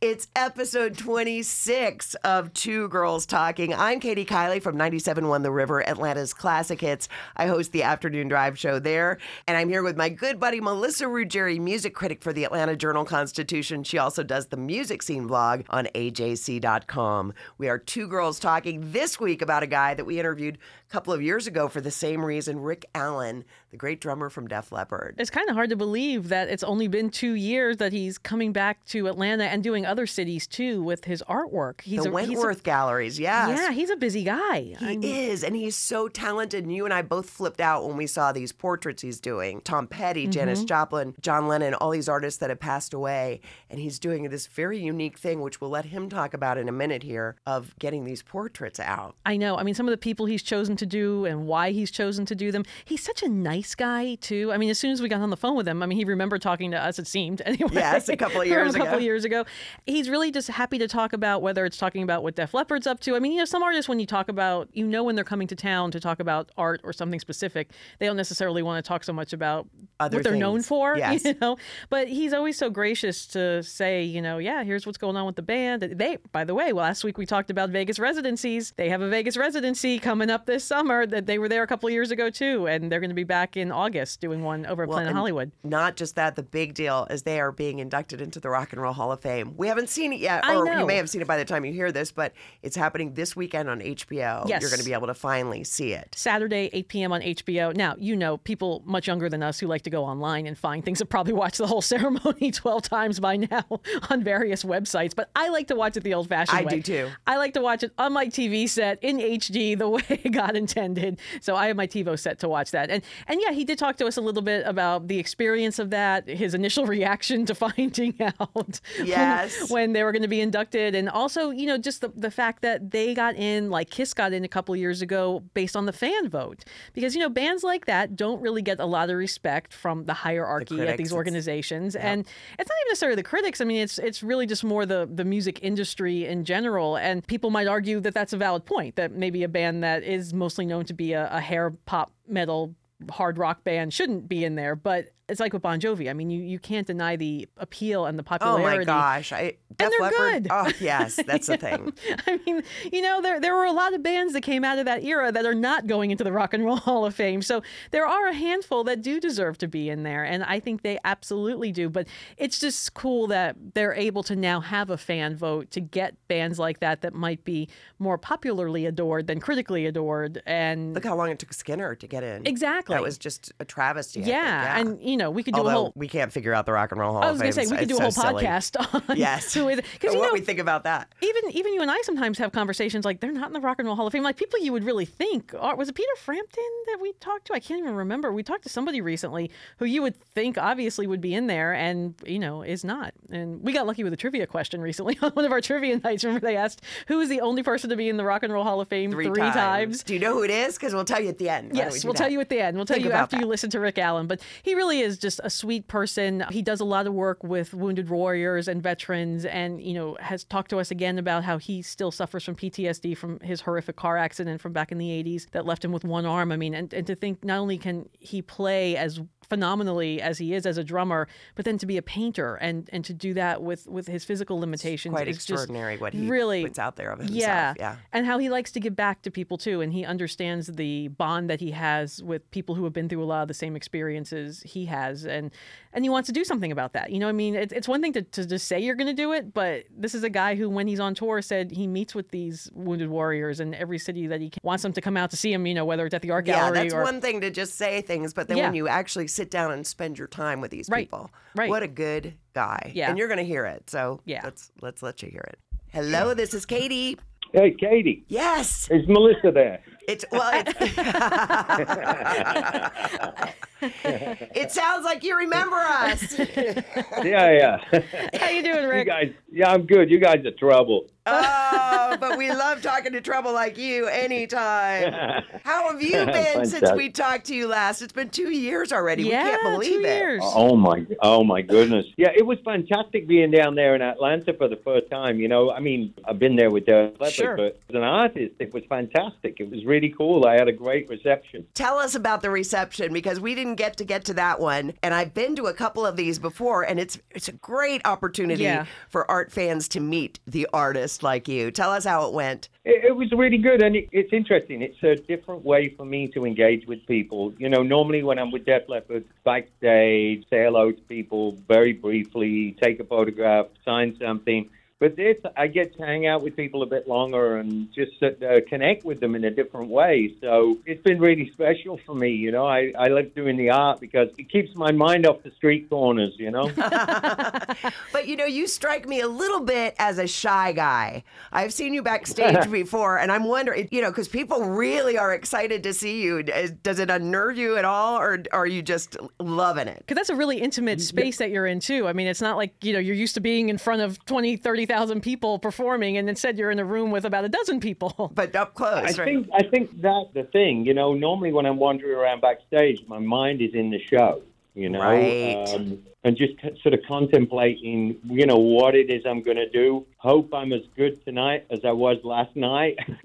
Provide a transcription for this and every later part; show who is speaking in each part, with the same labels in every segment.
Speaker 1: It's episode 26 of Two Girls Talking. I'm Katie Kiley from 97.1 The River, Atlanta's classic hits. I host the afternoon drive show there, and I'm here with my good buddy Melissa Ruggieri, music critic for the Atlanta Journal Constitution. She also does the music scene blog on ajc.com. We are Two Girls Talking this week about a guy that we interviewed a couple of years ago for the same reason, Rick Allen, the great drummer from Def Leppard.
Speaker 2: It's kind of hard to believe that it's only been two years that he's coming back to Atlanta and doing other cities too with his artwork. He's
Speaker 1: the
Speaker 2: a,
Speaker 1: Wentworth
Speaker 2: he's
Speaker 1: Galleries,
Speaker 2: a,
Speaker 1: yes.
Speaker 2: yeah, he's a busy guy.
Speaker 1: He
Speaker 2: I mean,
Speaker 1: is, and he's so talented. And you and I both flipped out when we saw these portraits he's doing. Tom Petty, Janis
Speaker 2: Mm-hmm.
Speaker 1: Joplin, John Lennon, all these artists that have passed away. And he's doing this very unique thing, which we'll let him talk about in a minute here, of getting these portraits out.
Speaker 2: I know. I mean, some of the people he's chosen to do and why he's chosen to do them. He's such a nice guy too. I mean, as soon as we got on the phone with him, I mean, he remembered talking to us. It seemed anyway.
Speaker 1: Yes, a couple of years
Speaker 2: a couple
Speaker 1: ago.
Speaker 2: of years ago. He's really just happy to talk about whether it's talking about what Def Leppard's up to. I mean, you know, some artists when you talk about, you know, when they're coming to town to talk about art or something specific, they don't necessarily want to talk so much about
Speaker 1: Other
Speaker 2: what they're known for.
Speaker 1: Yes.
Speaker 2: You know, but he's always so gracious to say, you know, yeah, here's what's going on with the band. They, by the way, last week we talked about Vegas residencies. They have a Vegas residency coming up this summer. That they were there a couple years ago too, and they're going to be back in August doing one over at
Speaker 1: Well,
Speaker 2: Planet Hollywood.
Speaker 1: Not just that, the big deal is they are being inducted into the Rock and Roll Hall of Fame. We haven't seen it yet, or you may have seen it by the time you hear this, but it's happening this weekend on HBO.
Speaker 2: Yes.
Speaker 1: You're going to be able to finally see it.
Speaker 2: Saturday, 8 p.m. on HBO. Now, you know, people much younger than us who like to go online and find things have probably watched the whole ceremony 12 times by now on various websites, but I like to watch it the old fashioned
Speaker 1: I
Speaker 2: way.
Speaker 1: I do too.
Speaker 2: I like to watch it on my TV set in HD the way God intended. So I have my TiVo set to watch that. And and yeah, he did talk to us a little bit about the experience of that, his initial reaction to finding out
Speaker 1: Yes.
Speaker 2: when they were going to be inducted and also, you know, just the, the fact that they got in like Kiss got in a couple years ago based on the fan vote. Because you know, bands like that don't really get a lot of respect from the hierarchy
Speaker 1: critics,
Speaker 2: at these organizations. And it's not even necessarily the critics. I mean, it's it's really just more the the music industry in general. And people might argue that that's a valid point. That maybe a band that is mostly known to be a, a hair pop metal hard rock band shouldn't be in there. But it's like with Bon Jovi. I mean, you you can't deny the appeal and the popularity.
Speaker 1: Oh my gosh. I, Def
Speaker 2: they're
Speaker 1: Leppard.
Speaker 2: good.
Speaker 1: Oh, yes, that's the thing.
Speaker 2: I mean, you know, there there were a lot of bands that came out of that era that are not going into the Rock and Roll Hall of Fame. So there are a handful that do deserve to be in there, and I think they absolutely do. But it's just cool that they're able to now have a fan vote to get bands like that that might be more popularly adored than critically adored. And
Speaker 1: Look how long it took Skynyrd to get in.
Speaker 2: Exactly.
Speaker 1: That was just a travesty. Think,
Speaker 2: yeah, and you know, we could do
Speaker 1: Although
Speaker 2: a whole.
Speaker 1: we can't figure out the Rock and Roll Hall
Speaker 2: I was going to say we could do a whole
Speaker 1: so silly.
Speaker 2: podcast on
Speaker 1: Yes.
Speaker 2: who is because
Speaker 1: what
Speaker 2: know
Speaker 1: we think about that.
Speaker 2: even even you and I sometimes have conversations like they're not in the Rock and Roll Hall of Fame. Like people you would really think are, was it Peter Frampton that we talked to? I can't even remember. We talked to somebody recently who you would think obviously would be in there, and you know is not. And we got lucky with a trivia question recently on one of our trivia nights. Remember they asked who is the only person to be in the Rock and Roll Hall of Fame
Speaker 1: Three,
Speaker 2: times.
Speaker 1: Do you know who it is? Because we'll tell you at the end.
Speaker 2: Yes,
Speaker 1: do
Speaker 2: we'll tell you at the end. We'll tell
Speaker 1: Think
Speaker 2: you after you listen to Rick Allen. But he really is just a sweet person. He does a lot of work with wounded warriors and veterans, and you know has talked to us again about how he still suffers from PTSD from his horrific car accident from back in the '80s that left him with one arm. I mean, and, and to think not only can he play as phenomenally as he is as a drummer, but then to be a painter and and to do that with with his physical limitations
Speaker 1: Quite
Speaker 2: is just
Speaker 1: extraordinary what he
Speaker 2: really
Speaker 1: puts out there of himself.
Speaker 2: yeah.
Speaker 1: Yeah.
Speaker 2: And how he likes to give back to people too. And he understands the bond that he has with people who have been through a lot of the same experiences he has. And and he wants to do something about that. You know, what I mean, it, it's one thing to, to just say you're going to do it, but this is a guy who, when he's on tour, said he meets with these wounded warriors in every city that he can, wants them to come out to see him, you know, whether it's at the art gallery.
Speaker 1: Yeah,
Speaker 2: gallery
Speaker 1: that's
Speaker 2: or.
Speaker 1: one thing to just say things, but then
Speaker 2: Yeah.
Speaker 1: when you actually sit down and spend your time with these
Speaker 2: Right,
Speaker 1: people,
Speaker 2: right.
Speaker 1: what a good guy.
Speaker 2: Yeah.
Speaker 1: And you're going to hear it. So
Speaker 2: Yeah.
Speaker 1: let's let's let you hear it. Hello, this is Katie.
Speaker 3: Hey, Katie,
Speaker 1: Yes.
Speaker 3: is Melissa there?
Speaker 1: It's well it's It sounds like you remember us.
Speaker 3: Yeah, yeah.
Speaker 2: How you doing,
Speaker 3: you
Speaker 2: Rick?
Speaker 3: guys, yeah, I'm good. You guys are trouble.
Speaker 1: oh but we love talking to trouble like you anytime. How have you been since we talked to you last? It's been two years already.
Speaker 2: Yeah,
Speaker 1: we can't believe
Speaker 2: two
Speaker 1: it.
Speaker 2: years.
Speaker 3: Oh my, oh my goodness! Yeah, it was fantastic being down there in Atlanta for the first time. You know, I mean, I've been there with Def Leppard,
Speaker 2: Sure.
Speaker 3: but as an artist, it was fantastic. It was really cool. I had a great reception.
Speaker 1: Tell us about the reception because we didn't get to get to that one, and I've been to a couple of these before, and it's it's a great opportunity
Speaker 2: Yeah.
Speaker 1: for art fans to meet the artist like you. Tell us how it went.
Speaker 3: It, it was really good, and it, it's interesting. It's a different way for me to engage with people. You know, normally when I'm with Def Leppard, backstage, say hello to people very briefly, take a photograph, sign something. But this, I get to hang out with people a bit longer and just uh, connect with them in a different way. So it's been really special for me. You know, I, I love doing the art because it keeps my mind off the street corners. You know.
Speaker 1: But you know, you strike me a little bit as a shy guy. I've seen you backstage before, and I'm wondering, you know, because people really are excited to see you. Does does it unnerve you at all, or are you just loving it?
Speaker 2: Because that's a really intimate space that you're in, too. I mean, it's not like, you know, you're used to being in front of 20, 30,000 people performing, and instead you're in a room with about a dozen people.
Speaker 1: But up close,
Speaker 3: I
Speaker 1: right?
Speaker 3: think I think that's the thing. You know, normally when I'm wandering around backstage, my mind is in the show. You know,
Speaker 1: Right.
Speaker 3: um, and just sort of contemplating, you know, what it is I'm going to do. Hope I'm as good tonight as I was last night.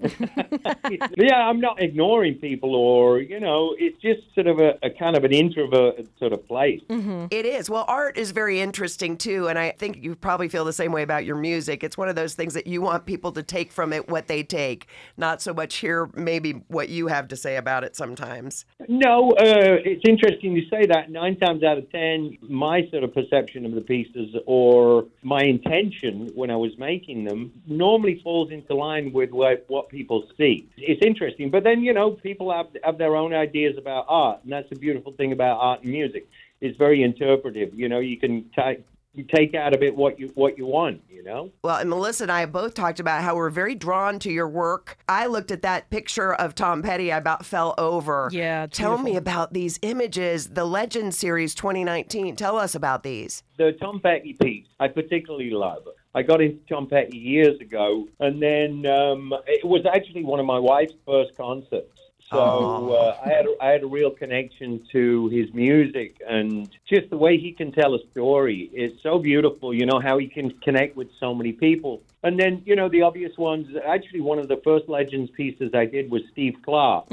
Speaker 3: yeah, I'm not ignoring people, or you know, it's just sort of a, a kind of an introverted sort of place.
Speaker 1: It is. Well, art is very interesting too, and I think you probably feel the same way about your music. It's one of those things that you want people to take from it what they take, not so much hear maybe what you have to say about it sometimes.
Speaker 3: No, uh, it's interesting you say that. Nine times out of ten, my sort of perception of the pieces or my intention when I was making them normally falls into line with what, what people see. It's interesting, but then you know people have have their own ideas about art, and that's the beautiful thing about art and music. It's very interpretive. You know, you can take you take out of it what you what you want. You know.
Speaker 1: Well, and Melissa and I have both talked about how we're very drawn to your work. I looked at that picture of Tom Petty, I about fell over.
Speaker 2: Yeah, it's
Speaker 1: Tell me about these images, the Legend Series 2019. Tell us about these.
Speaker 3: the Tom Petty piece I particularly love. I got into Tom Petty years ago, and then um, it was actually one of my wife's first concerts. So uh, I had a, I had a real connection to his music and just the way he can tell a story. It's so beautiful, you know how he can connect with so many people. And then you know the obvious ones. Actually, one of the first Legends pieces I did was Steve Clark.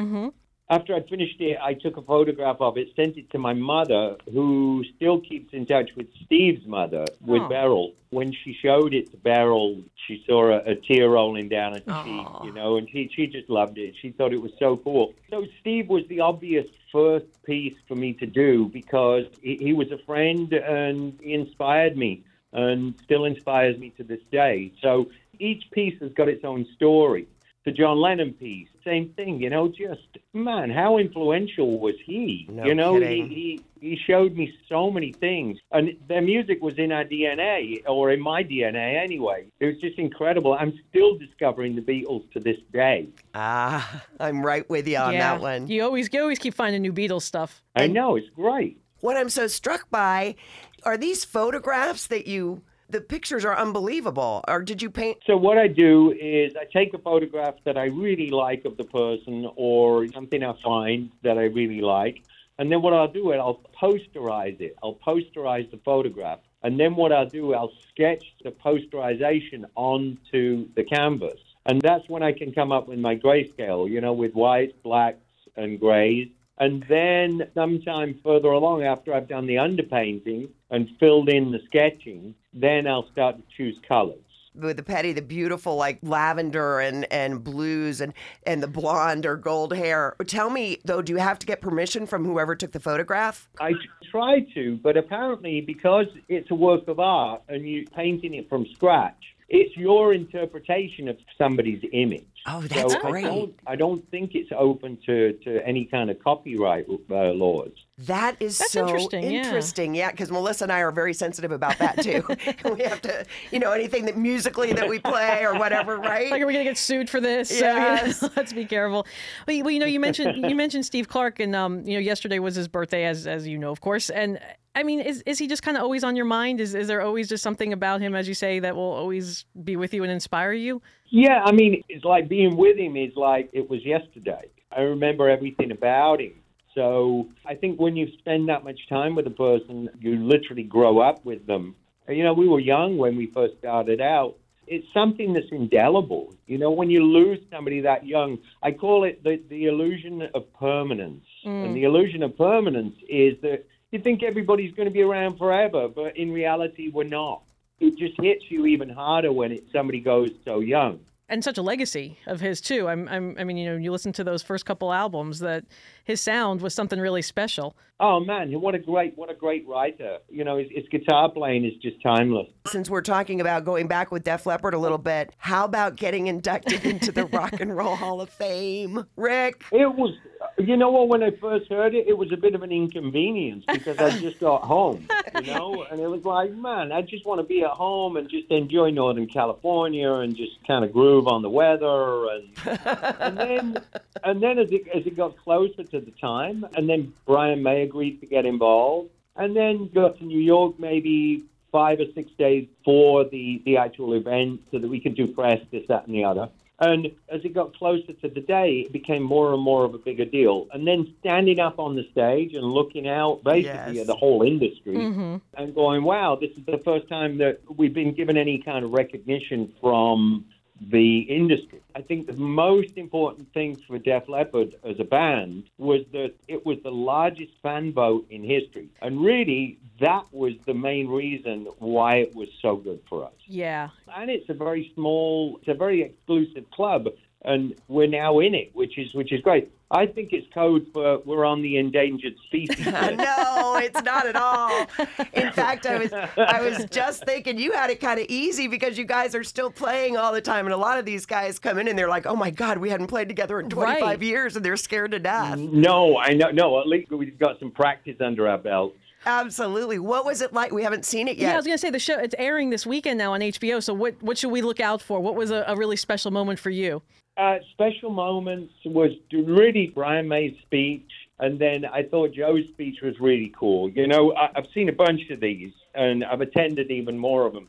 Speaker 3: After I'd finished it, I took a photograph of it, sent it to my mother, who still keeps in touch with Steve's mother, with
Speaker 2: Oh.
Speaker 3: Beryl. When she showed it to Beryl, she saw a, a tear rolling down her cheek, you know, and she, she just loved it. She thought it was so cool. So Steve was the obvious first piece for me to do because he, he was a friend and he inspired me and still inspires me to this day. So each piece has got its own story the John Lennon piece, same thing. You know, just man, how influential was he?
Speaker 1: No
Speaker 3: you know,
Speaker 1: kidding.
Speaker 3: he, he he showed me so many things, and their music was in our DNA, or in my DNA anyway. It was just incredible. I'm still discovering the Beatles to this day.
Speaker 1: Ah, I'm right with you on
Speaker 2: yeah.
Speaker 1: that one.
Speaker 2: You always, you always keep finding new Beatles stuff.
Speaker 3: I know it's great.
Speaker 1: What I'm so struck by are these photographs that you, the pictures are unbelievable. Or did you paint?
Speaker 3: So what I do is I take a photograph that I really like of the person or something I find that I really like, and then what I'll do is I'll posterize it. I'll posterize the photograph, and then what I'll do I'll sketch the posterization onto the canvas, and that's when I can come up with my grayscale, you know, with whites, blacks, and grays. And then sometime further along, after I've done the underpainting and filled in the sketching, then I'll start to choose colors.
Speaker 1: with the petty, the beautiful like lavender and and blues and and the blonde or gold hair. Tell me though, do you have to get permission from whoever took the photograph?
Speaker 3: I try to, but apparently because it's a work of art and you're painting it from scratch, it's your interpretation of somebody's image.
Speaker 1: Oh, that's
Speaker 3: so
Speaker 1: great.
Speaker 3: I don't, I don't think it's open to, to any kind of copyright uh, laws.
Speaker 1: That is
Speaker 2: That's
Speaker 1: so
Speaker 2: interesting, yeah.
Speaker 1: interesting. Yeah, because Melissa and I are very sensitive about that too. we have to, you know, anything that musically that we play or whatever, right?
Speaker 2: Like, are we gonna get sued for this? So, you know,
Speaker 1: Yes.
Speaker 2: let's be careful. Well, you, well, you know, you mentioned you mentioned Steve Clark, and um, you know, yesterday was his birthday, as as you know, of course. And I mean, is is he just kind of always on your mind? Is is there always just something about him, as you say, that will always be with you and inspire you?
Speaker 3: Yeah, I mean, it's like being with him is like it was yesterday. I remember everything about him. So I think when you spend that much time with a person, you literally grow up with them. You know, we were young when we first started out. It's something that's indelible. You know, when you lose somebody that young, I call it the, the illusion of permanence. And mm. the illusion of permanence is that you think everybody's going to be around forever, but in reality, we're not. It just hits you even harder when it, somebody goes so young.
Speaker 2: and such a legacy of his too. I'm, I'm, I mean, you know, you listen to those first couple albums that his sound was something really special.
Speaker 3: Oh man, what a great what a great writer. You know, his, his guitar playing is just timeless.
Speaker 1: Since we're talking about going back with Def Leppard a little bit, how about getting inducted into the Rock and Roll Hall of Fame? Rick?
Speaker 3: It was, you know what? When I first heard it, it was a bit of an inconvenience because I just got home, you know, and it was like, man, I just want to be at home and just enjoy Northern California and just kind of groove on the weather, and and then and then as it as it got closer to the time, and then Brian May agreed to get involved, and then got to New York maybe five or six days before the the actual event so that we could do press, this, that, and the other. And as it got closer to the day, it became more and more of a bigger deal. And then standing up on the stage and looking out basically
Speaker 1: Yes.
Speaker 3: at the whole industry mm-hmm. and going, wow, this is the first time that we've been given any kind of recognition from the industry. I think the most important thing for Def Leppard as a band was that it was the largest fan vote in history. And really, that was the main reason why it was so good for us
Speaker 2: Yeah.
Speaker 3: and it's a very small, it's a very exclusive club, and we're now in it, which is which is great. I think it's code for we're on the endangered species
Speaker 1: no, it's not at all. In fact, I was I was just thinking you had it kind of easy because you guys are still playing all the time, and a lot of these guys come in and they're like, "Oh my God, we hadn't played together in 25
Speaker 2: Right.
Speaker 1: years," and they're scared to death.
Speaker 3: no, I know, no. At least we've got some practice under our belt.
Speaker 1: Absolutely. What was it like? We haven't seen it yet.
Speaker 2: Yeah, I was gonna say the show it's airing this weekend now on HBO. So what what should we look out for? What was a, a really special moment for you?
Speaker 3: Uh, special moments was really Brian May's speech, and then I thought Joe's speech was really cool. You know, I, I've seen a bunch of these, and I've attended even more of them.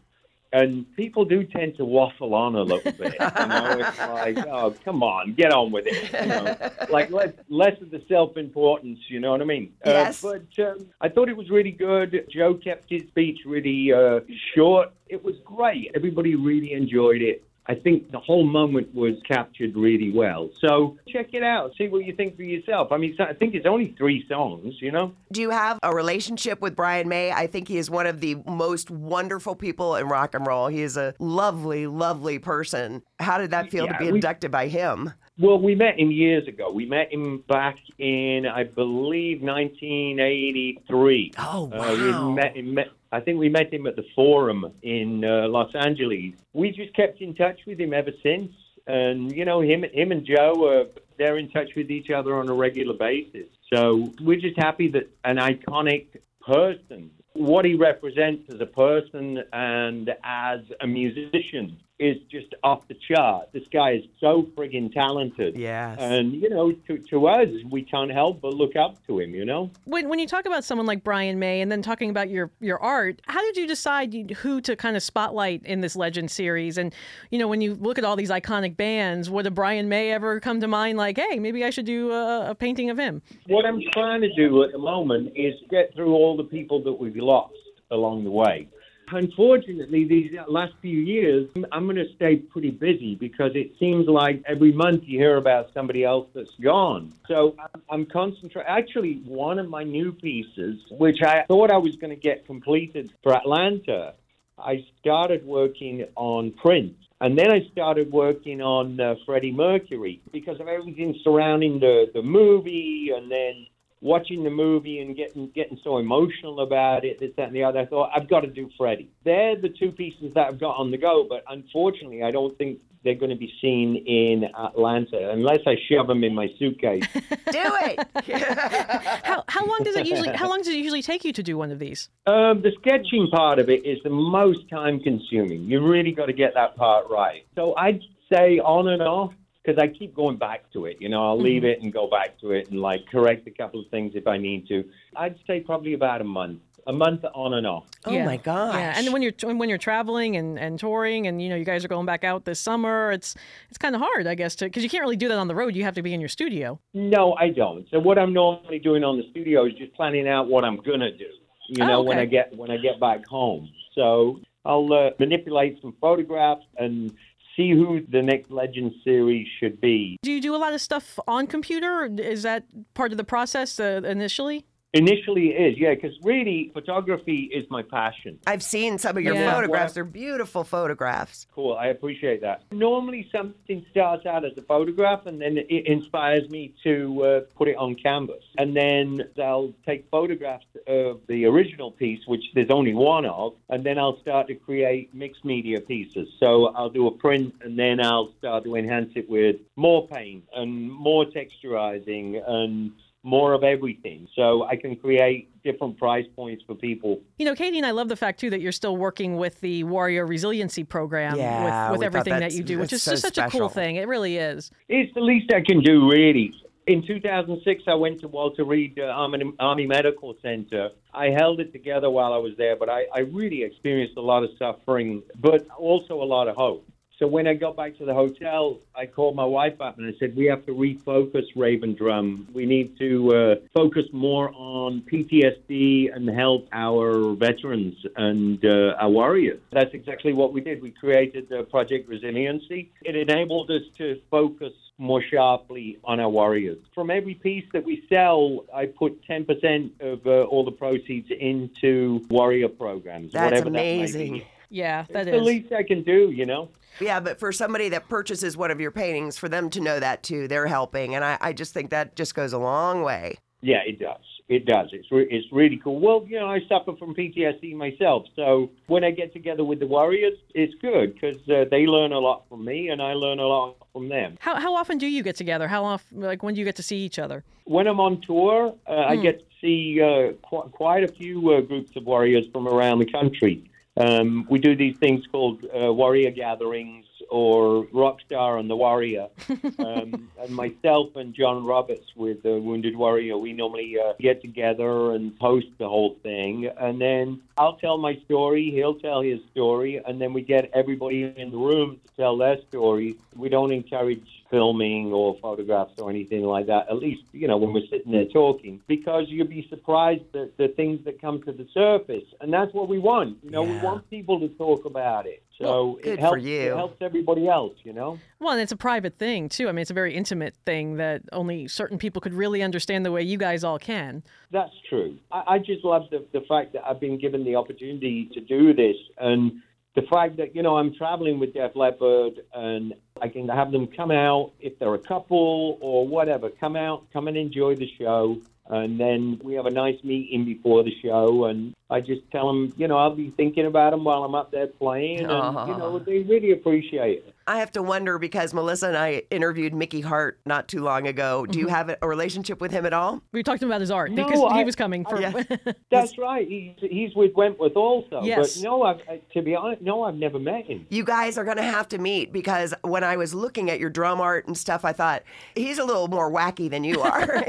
Speaker 3: And people do tend to waffle on a little bit. You know, it's like, oh, come on, get on with it. You know, like less, less of the self-importance. You know what I mean?
Speaker 1: Yes.
Speaker 3: Uh, but um, I thought it was really good. Joe kept his speech really uh, short. It was great. Everybody really enjoyed it. I think the whole moment was captured really well. So check it out. See what you think for yourself. I mean, I think it's only three songs, you know?
Speaker 1: Do you have a relationship with Brian May? I think he is one of the most wonderful people in rock and roll. He is a lovely, lovely person. How did that feel to
Speaker 3: Yeah,
Speaker 1: be
Speaker 3: we-
Speaker 1: inducted by him?
Speaker 3: Well, we met him years ago. We met him back in, I believe, 1983.
Speaker 1: Oh,
Speaker 3: Uh, we
Speaker 1: wow.
Speaker 3: met him. Met, I think we met him at the Forum in uh, Los Angeles. We just kept in touch with him ever since, and you know, him, him and Joe, are they're in touch with each other on a regular basis. So we're just happy that an iconic person, what he represents as a person and as a musician, is just off the chart. This guy is so friggin' talented.
Speaker 1: Yes.
Speaker 3: And you know, to to us, we can't help but look up to him. You know.
Speaker 2: When when you talk about someone like Brian May and then talking about your your art, how did you decide who to kind of spotlight in this Legend series? And you know, when you look at all these iconic bands, would a Brian May ever come to mind? Like, hey, maybe I should do a, a painting of him.
Speaker 3: What I'm trying to do at the moment is get through all the people that we've lost along the way. Unfortunately, these last few years, I'm going to stay pretty busy because it seems like every month you hear about somebody else that's gone. So I'm- concentrating. Actually, one of my new pieces, which I thought I was going to get completed for Atlanta, I started working on Prince. And then I started working on uh, Freddie Mercury because of everything surrounding the, the movie and then watching the movie and getting getting so emotional about it, this, that, and the other. I thought, I've got to do Freddie. They're the two pieces that I've got on the go, but unfortunately, I don't think they're going to be seen in Atlanta unless I shove them in my suitcase.
Speaker 1: Do it.
Speaker 2: How how long does it usually how long does it usually take you to do one of these?
Speaker 3: Um, the sketching part of it is the most time consuming. You really got to get that part right. So I'd say on and off because I keep going back to it. You know, I'll leave it and go back to it and like correct a couple of things if I need to. I'd say probably about a month a month on and off.
Speaker 1: Oh
Speaker 2: yeah.
Speaker 1: my gosh.
Speaker 2: Yeah, and when you're when you're traveling and, and touring, and you know you guys are going back out this summer, it's it's kind of hard, I guess, to because you can't really do that on the road. You have to be in your studio.
Speaker 3: No, I don't. So what I'm normally doing on the studio is just planning out what I'm gonna do. You
Speaker 2: Oh,
Speaker 3: know, when. I get when I get back home. So I'll uh, manipulate some photographs and see who the next Legend series should be.
Speaker 2: Do you do a lot of stuff on computer? Is that part of the process uh, initially?
Speaker 3: Initially, it is yeah, because really photography is my passion.
Speaker 1: I've seen some of your
Speaker 2: Yeah.
Speaker 1: photographs. They're beautiful photographs.
Speaker 3: Cool, I appreciate that. Normally, something starts out as a photograph, and then it inspires me to uh, put it on canvas. And then I'll take photographs of the original piece, which there's only one of, and then I'll start to create mixed media pieces. So I'll do a print, and then I'll start to enhance it with more paint and more texturizing and more of everything. So I can create different price points for people.
Speaker 2: You know, Katie and I love the fact too that you're still working with the Warrior Resiliency Program
Speaker 1: Yeah,
Speaker 2: with, with everything that you do, which is
Speaker 1: so
Speaker 2: just such a cool thing. It really is.
Speaker 3: It's the least I can do, really. In 2006, I went to Walter Reed uh, Army, Army Medical Center. I held it together while I was there, but I, I really experienced a lot of suffering, but also a lot of hope. So when I got back to the hotel, I called my wife up and I said, "We have to refocus Raven Drum. We need to uh, focus more on PTSD and help our veterans and uh, our warriors." That's exactly what we did. We created uh, Project Resiliency. It enabled us to focus more sharply on our warriors. From every piece that we sell, I put 10% of uh, all the proceeds into warrior programs.
Speaker 1: That's
Speaker 3: whatever That may
Speaker 1: amazing.
Speaker 3: be.
Speaker 2: Yeah, that
Speaker 3: It's the least I can do, you know.
Speaker 1: Yeah, but for somebody that purchases one of your paintings, for them to know that too, they're helping. And I, I just think that just goes a long way.
Speaker 3: Yeah, it does. It does. It's re- it's really cool. Well, you know, I suffer from PTSD myself, so when I get together with the warriors, it's good because uh, they learn a lot from me, and I learn a lot from them.
Speaker 2: How, how often do you get together? How often, like, when do you get to see each other?
Speaker 3: When I'm on tour, uh, I get to see uh, qu- quite a few uh, groups of warriors from around the country. Um, we do these things called uh, warrior gatherings or Rockstar and the Warrior. um, and myself and John Roberts with the Wounded Warrior, we normally uh, get together and host the whole thing. And then I'll tell my story, he'll tell his story, and then we get everybody in the room to tell their story. We don't encourage filming or photographs or anything like that, at least, you know, when we're sitting there talking, because you'd be surprised at the things that come to the surface. And that's what we want. You know, we want people to talk about it. So
Speaker 1: Well, good
Speaker 3: it
Speaker 1: for
Speaker 3: helps,
Speaker 1: you.
Speaker 3: It helps everybody else, you know?
Speaker 2: Well, and it's a private thing too. I mean, it's a very intimate thing that only certain people could really understand the way you guys all can.
Speaker 3: That's true. I, I just love the, the fact that I've been given the opportunity to do this and the fact that, you know, I'm traveling with Def Leppard and I can have them come out if they're a couple or whatever, come out, come and enjoy the show. And then we have a nice meeting before the show, and I just tell them, you know, I'll be thinking about them while I'm up there playing, and you know, ah. they really appreciate it.
Speaker 1: I have to wonder because Melissa and I interviewed Mickey Hart not too long ago. Do you mm-hmm. have a relationship with him at all?
Speaker 2: We talked about his art
Speaker 3: No,
Speaker 2: because he was coming for.
Speaker 1: Yeah.
Speaker 3: That's right. He's he's with Wentworth also.
Speaker 2: Yes.
Speaker 3: But no, I've, to be honest, no, I've never met him.
Speaker 1: You guys are going to have to meet because when I was looking at your drum art and stuff, I thought he's a little more wacky than you are.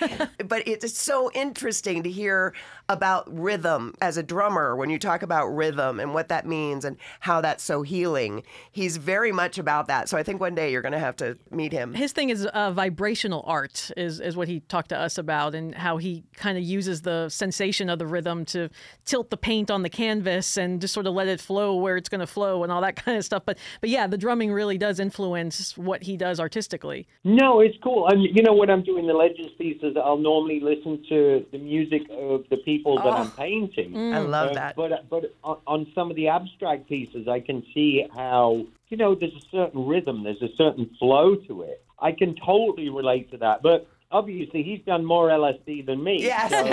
Speaker 1: but it's so interesting to hear about rhythm as a drummer when you talk about rhythm and what that means and how that's so healing. He's very much about that. So I think one day you're going to have to meet him.
Speaker 2: His thing is uh, vibrational art, is, is what he talked to us about, and how he kind of uses the sensation of the rhythm to tilt the paint on the canvas and just sort of let it flow where it's going to flow and all that kind of stuff. But but yeah, the drumming really does influence what he does artistically.
Speaker 3: No, it's cool. And you know, when I'm doing the Legends pieces, I'll normally listen to the music of the people that I'm painting.
Speaker 1: I love
Speaker 3: Uh,
Speaker 1: that.
Speaker 3: But but on, on some of the abstract pieces, I can see how you know there's a certain rhythm, there's a certain flow to it. I can totally relate to that. But obviously, he's done more LSD than me.
Speaker 1: Yes.
Speaker 3: So, you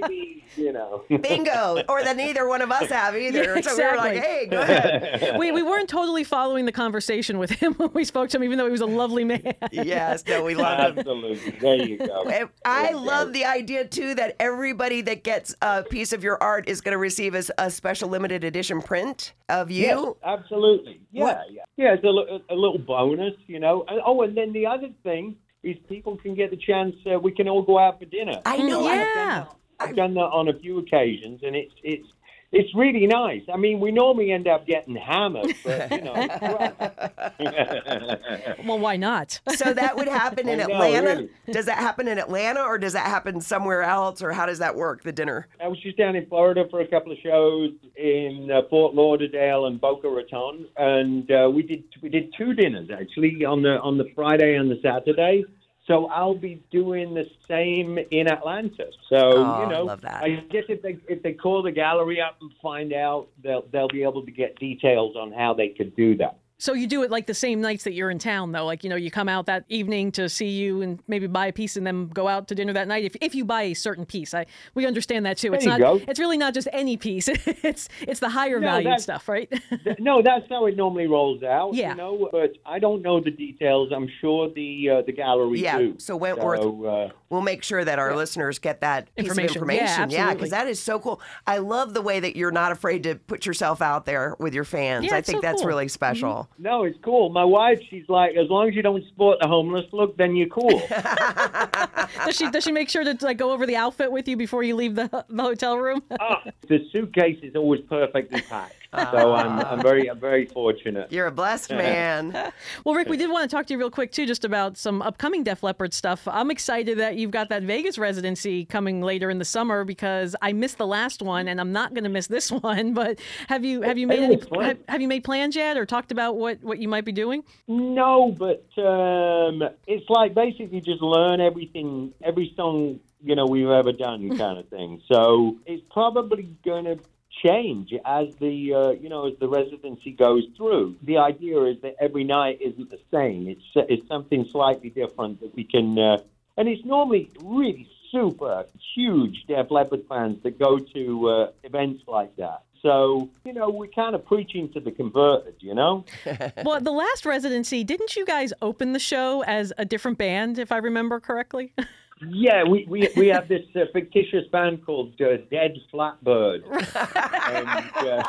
Speaker 3: know, maybe you know.
Speaker 1: Bingo. or that neither one of us have either.
Speaker 2: Yeah,
Speaker 1: So we were like, hey, go ahead.
Speaker 2: we, we weren't totally following the conversation with him when we spoke to him, even though he was a lovely man.
Speaker 1: yes, no, we love him.
Speaker 3: Absolutely. There you go.
Speaker 1: And I
Speaker 3: There
Speaker 1: love the idea too that everybody that gets a piece of your art is going to receive a, a special limited edition print of you.
Speaker 3: Yes, absolutely. Yeah,
Speaker 1: What-
Speaker 3: yeah. Yeah, it's a, a little bonus, you know. Oh, and then the other thing is people can get the chance, uh, we can all go out for dinner.
Speaker 1: I know.
Speaker 2: Mm,
Speaker 1: I-
Speaker 2: yeah.
Speaker 3: I've done that on a few occasions, and it's it's it's really nice. I mean, we normally end up getting hammered, but you know.
Speaker 2: well, why not?
Speaker 1: so that would happen in
Speaker 3: know,
Speaker 1: Atlanta.
Speaker 3: really.
Speaker 1: Does that happen in Atlanta, or does that happen somewhere else, or how does that work? The dinner.
Speaker 3: I was just down in Florida for a couple of shows in uh, Fort Lauderdale and Boca Raton, and uh, we did we did two dinners actually on the on the Friday and the Saturday. So I'll be doing the same in Atlanta. So
Speaker 1: Oh,
Speaker 3: you know. I guess if they if they call the gallery up and find out, they'll they'll be able to get details on how they could do that.
Speaker 2: So you do it like the same nights that you're in town, though. Like you know, you come out that evening to see you and maybe buy a piece, and then go out to dinner that night. If, if you buy a certain piece, I we understand that too. It's
Speaker 3: There
Speaker 2: not.
Speaker 3: go.
Speaker 2: It's really not just any piece. it's it's the higher
Speaker 3: No,
Speaker 2: valued
Speaker 3: that's-
Speaker 2: stuff, right?
Speaker 3: Th- No, that's how it normally rolls out.
Speaker 2: Yeah.
Speaker 3: You know, but I don't know the details. I'm sure the uh, the gallery
Speaker 1: Yeah,
Speaker 3: do.
Speaker 1: so Wentworth-
Speaker 3: So, uh,
Speaker 1: We'll make sure that our listeners get that piece
Speaker 2: Information.
Speaker 1: of
Speaker 2: Yeah,
Speaker 1: information.
Speaker 2: absolutely.
Speaker 1: because that is so cool. I love the way that you're not afraid to put yourself out there with your fans.
Speaker 2: Yeah,
Speaker 1: I think
Speaker 2: so
Speaker 1: that's
Speaker 2: cool. Mm-hmm.
Speaker 1: really special.
Speaker 3: No, it's cool. My wife, she's like, as long as you don't sport the homeless look, then you're cool.
Speaker 2: does she does she make sure to like go over the outfit with you before you leave the the hotel room?
Speaker 3: Ah, the suitcase is always perfectly packed, so I'm, I'm very, I'm very fortunate.
Speaker 1: You're a blessed man.
Speaker 2: Well, Rick, we did want to talk to you real quick too, just about some upcoming Def Leppard stuff. I'm excited that you've got that Vegas residency coming later in the summer because I missed the last one and I'm not going to miss this one. But have you have you made any have, have you made plans yet or talked about what what you might be doing?
Speaker 3: No, but um, it's like basically just learn everything, every song you know we've ever done, kind of thing. So it's probably going to change as the uh, you know as the residency goes through. The idea is that every night isn't the same. It's it's something slightly different that we can, uh, and it's normally really super huge Def Leppard fans that go to uh, events like that. So you know we're kind of preaching to the converted, you know.
Speaker 2: well, the last residency, didn't you guys open the show as a different band, if I remember correctly?
Speaker 3: Yeah, we, we, we have this uh, fictitious band called uh, Dead Flatbird. and, uh,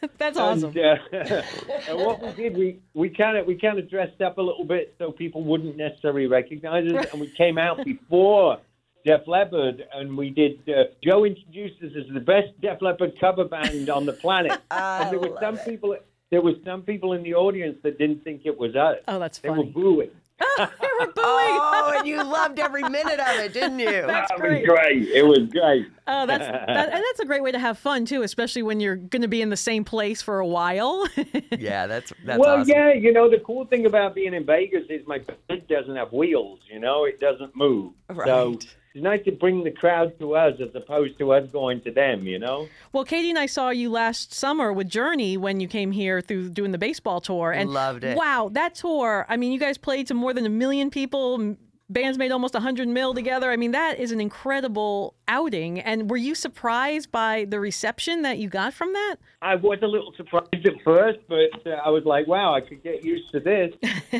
Speaker 2: That's awesome.
Speaker 3: and, uh, and what we did, we we kind of we kind of dressed up a little bit so people wouldn't necessarily recognize us, and we came out before Def Leppard, and we did. Uh, Joe introduced us as the best Def Leppard cover band on the planet, and there were some people. There were some people in the audience that didn't think it was us.
Speaker 2: Oh, that's funny.
Speaker 3: They were
Speaker 2: funny.
Speaker 3: Booing.
Speaker 2: They were booing.
Speaker 1: oh, and you loved every minute of it, didn't you?
Speaker 2: That's
Speaker 3: That
Speaker 2: great.
Speaker 3: was great. It was great.
Speaker 2: Oh, that's that, and that's a great way to have fun too, especially when you're going to be in the same place for a while.
Speaker 1: yeah, that's that's
Speaker 3: well,
Speaker 1: awesome.
Speaker 3: yeah, you know, the cool thing about being in Vegas is my bed doesn't have wheels, you know, it doesn't move. So
Speaker 1: Right.
Speaker 3: It's nice to bring the crowd to us as opposed to us going to them, you know?
Speaker 2: well, Katie and I saw you last summer with Journey when you came here through doing the baseball tour, and
Speaker 1: Loved it.
Speaker 2: Wow, that tour! I mean, you guys played to more than a million people. M- Bands made almost 100 mil together. I mean, that is an incredible outing. And were you surprised by the reception that you got from that?
Speaker 3: I was a little surprised at first, but uh, I was like, wow, I could get used to this.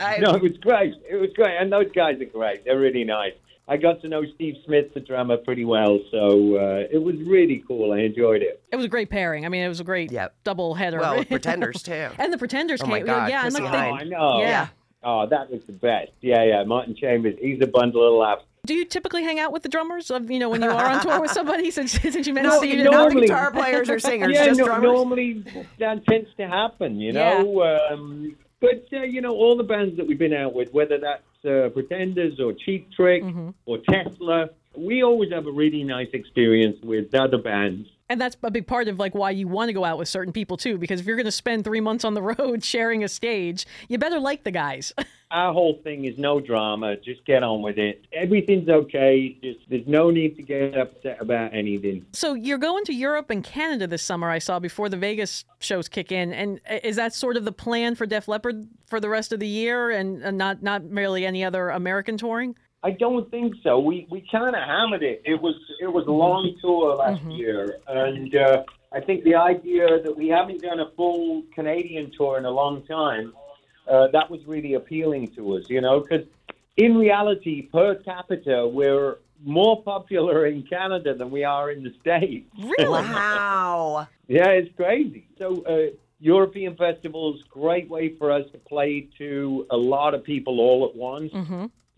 Speaker 1: I-
Speaker 3: no, it was great. It was great. And those guys are great. They're really nice. I got to know Steve Smith, the drummer, pretty well. So uh, it was really cool. I enjoyed it.
Speaker 2: It was a great pairing. I mean, it was a great
Speaker 1: Yep.
Speaker 2: double header.
Speaker 1: Well, with Pretenders too.
Speaker 2: and the Pretenders
Speaker 1: Oh my. God,
Speaker 2: yeah, and
Speaker 1: Chrissie
Speaker 2: like
Speaker 3: Oh,
Speaker 2: they-
Speaker 1: Hynde.
Speaker 3: I know.
Speaker 2: Yeah.
Speaker 3: Oh, that was the best. Yeah, yeah. Martin Chambers, he's a bundle of laughs.
Speaker 2: Do you typically hang out with the drummers? Of you know when you are on tour with somebody since since you mentioned
Speaker 3: No,
Speaker 2: Steve?
Speaker 3: no,
Speaker 1: Not the
Speaker 3: Normally-
Speaker 1: guitar players or singers,
Speaker 3: yeah,
Speaker 1: just
Speaker 3: no,
Speaker 1: drummers.
Speaker 3: normally that tends to happen, you know. Um, but uh, you know, all the bands that we've been out with, whether that's uh, Pretenders or Cheap Trick
Speaker 2: Mm-hmm.
Speaker 3: or Tesla, we always have a really nice experience with other bands.
Speaker 2: And that's a big part of like why you want to go out with certain people too, because if you're going to spend three months on the road sharing a stage, you better like the guys.
Speaker 3: Our whole thing is no drama. Just get on with it. Everything's okay. Just there's no need to get upset about anything.
Speaker 2: so you're going to Europe and Canada this summer. I saw before the Vegas shows kick in, and is that sort of the plan for Def Leppard for the rest of the year, and, and not not merely any other American touring?
Speaker 3: I don't think so. We we kind of hammered it. It was it was a long tour last year, and uh, I think the idea that we haven't done a full Canadian tour in a long time, uh, that was really appealing to us. You know, because in reality, per capita, we're more popular in Canada than we are in the states.
Speaker 2: Really?
Speaker 1: Wow.
Speaker 3: Yeah, it's crazy. So, uh, European festivals, great way for us to play to a lot of people all at once.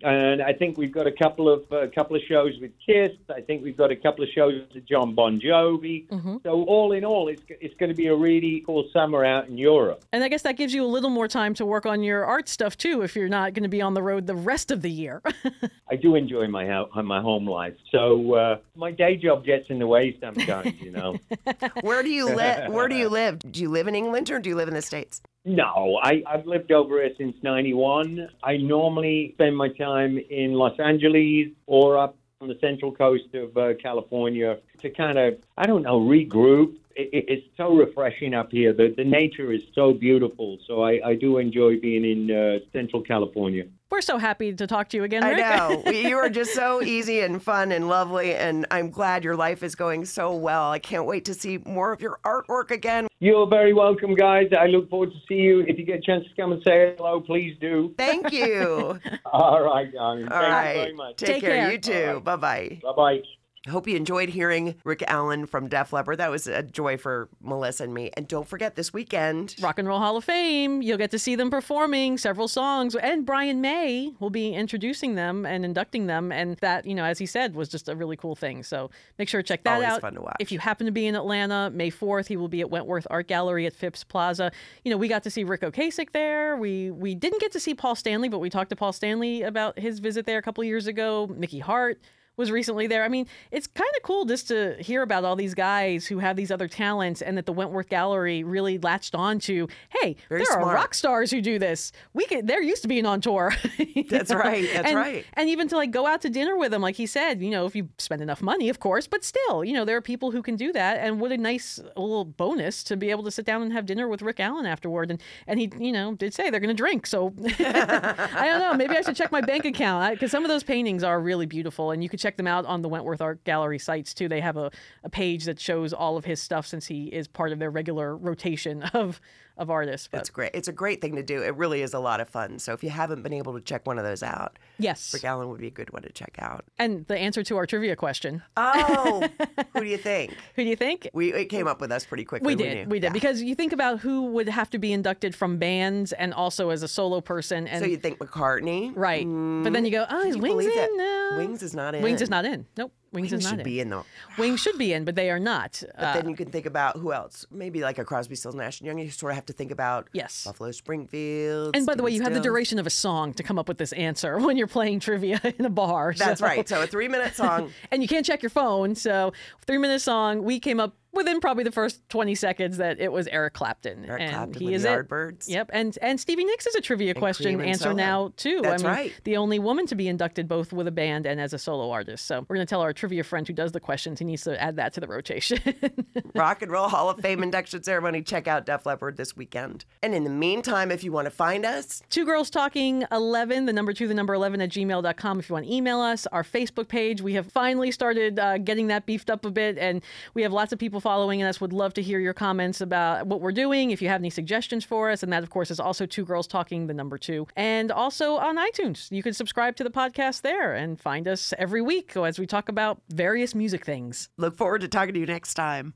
Speaker 3: And I think we've got a couple of a couple of shows with Kiss. I think we've got a couple of shows with Jon Bon Jovi. So all in all, it's it's going to be a really cool summer out in Europe.
Speaker 2: And I guess that gives you a little more time to work on your art stuff too if you're not going to be on the road the rest of the year.
Speaker 3: I do enjoy my my home life, so uh, my day job gets in the way sometimes, you know.
Speaker 1: Where do you live? Where do you live? Do you live in England or do you live in the States?
Speaker 3: No, I, I've lived over here since 91. I normally spend my time in Los Angeles or up on the central coast of uh, California to kind of, I don't know, regroup. It, it, it's so refreshing up here. The, the nature is so beautiful. So I, I do enjoy being in uh, central California.
Speaker 2: We're so happy to talk to you again,
Speaker 1: I know. you are just so easy and fun and lovely, and I'm glad your life is going so well. I can't wait to see more of your artwork again.
Speaker 3: You're very welcome, guys. I look forward to see you. If you get a chance to come and say hello, please do.
Speaker 1: Thank you.
Speaker 3: All right, darling.
Speaker 1: All
Speaker 3: Thank
Speaker 1: right.
Speaker 3: you very much.
Speaker 1: Take,
Speaker 2: Take
Speaker 1: care.
Speaker 2: care.
Speaker 1: You too. Bye bye.
Speaker 3: Bye bye.
Speaker 1: I hope you enjoyed hearing Rick Allen from Def Leppard. That was a joy for Melissa and me. And don't forget this weekend.
Speaker 2: Rock and Roll Hall of Fame. You'll get to see them performing several songs, and Brian May will be introducing them and inducting them. And that, you know, as he said, was just a really cool thing. So make sure to check that
Speaker 1: Always
Speaker 2: out.
Speaker 1: fun to watch.
Speaker 2: If you happen to be in Atlanta, May 4th, he will be at Wentworth Art Gallery at Phipps Plaza. You know, we got to see Ric Ocasek there. We we didn't get to see Paul Stanley, but we talked to Paul Stanley about his visit there a couple years ago. Mickey Hart was recently there. I mean, it's kind of cool just to hear about all these guys who have these other talents and that the Wentworth Gallery really latched on to, hey,
Speaker 1: Very
Speaker 2: there are rock stars who do this. We could they're used to being on tour.
Speaker 1: That's
Speaker 2: know?
Speaker 1: right, that's
Speaker 2: and,
Speaker 1: right.
Speaker 2: And even to like go out to dinner with them, like he said, you know, if you spend enough money, of course, but still, you know, there are people who can do that. And what a nice little bonus to be able to sit down and have dinner with Rick Allen afterward. And and he, you know, did say they're going to drink. So I don't know. Maybe I should check my bank account because some of those paintings are really beautiful, and you could check them out on the Wentworth Art Gallery sites too. They have a, a page that shows all of his stuff since he is part of their regular rotation of of artists. But
Speaker 1: It's great. It's a great thing to do. It really is a lot of fun. So if you haven't been able to check one of those out,
Speaker 2: yes,
Speaker 1: Rick Allen would be a good one to check out.
Speaker 2: and the answer to our trivia question:
Speaker 1: Oh, who do you think?
Speaker 2: Who do you think?
Speaker 1: We it came up with us pretty quickly.
Speaker 2: We did, we did,
Speaker 1: Yeah.
Speaker 2: because you think about who would have to be inducted from bands and also as a solo person, and
Speaker 1: So you think McCartney?
Speaker 2: right. but then you go, oh, is Wings in? No,
Speaker 1: Wings is not in.
Speaker 2: Wings is not in. Nope, Wings,
Speaker 1: Wings
Speaker 2: is
Speaker 1: should be in though.
Speaker 2: Wings should be in, but they are not.
Speaker 1: But
Speaker 2: Uh,
Speaker 1: then you can think about who else? Maybe like a Crosby, Stills, Nash and Young. You sort of have to think about
Speaker 2: Yes.
Speaker 1: Buffalo Springfield.
Speaker 2: and by the way, you
Speaker 1: Stephen
Speaker 2: have the
Speaker 1: Stills.
Speaker 2: duration of a song to come up with this answer when you're playing trivia in a bar.
Speaker 1: That's
Speaker 2: so-
Speaker 1: right. So a three-minute song.
Speaker 2: and you can't check your phone. So, three minute song, we came up within probably the first 20 seconds that it was Eric Clapton.
Speaker 1: Eric
Speaker 2: and
Speaker 1: Clapton
Speaker 2: he is
Speaker 1: the
Speaker 2: it. Yep. And and Stevie Nicks is a trivia question answer
Speaker 1: Soda.
Speaker 2: now, too.
Speaker 1: That's
Speaker 2: I mean,
Speaker 1: right.
Speaker 2: The only woman to be inducted both with a band and as a solo artist. So, we're going to tell our trivia friend who does the questions he needs to add that to the rotation.
Speaker 1: Rock and Roll Hall of Fame induction ceremony. Check out Def Leppard this weekend. And in the meantime, if you want to find us,
Speaker 2: Two Girls Talking 11, the number two, the number 11 at gmail.com if you want to email us. Our Facebook page, we have finally started uh, getting that beefed up a bit, and we have lots of people following us. Would love to hear your comments about what we're doing, if you have any suggestions for us. And that, of course, is also Two Girls Talking, the number two. And also on iTunes. You can subscribe to the podcast there and find us every week as we talk about various music things.
Speaker 1: look forward to talking to you next time.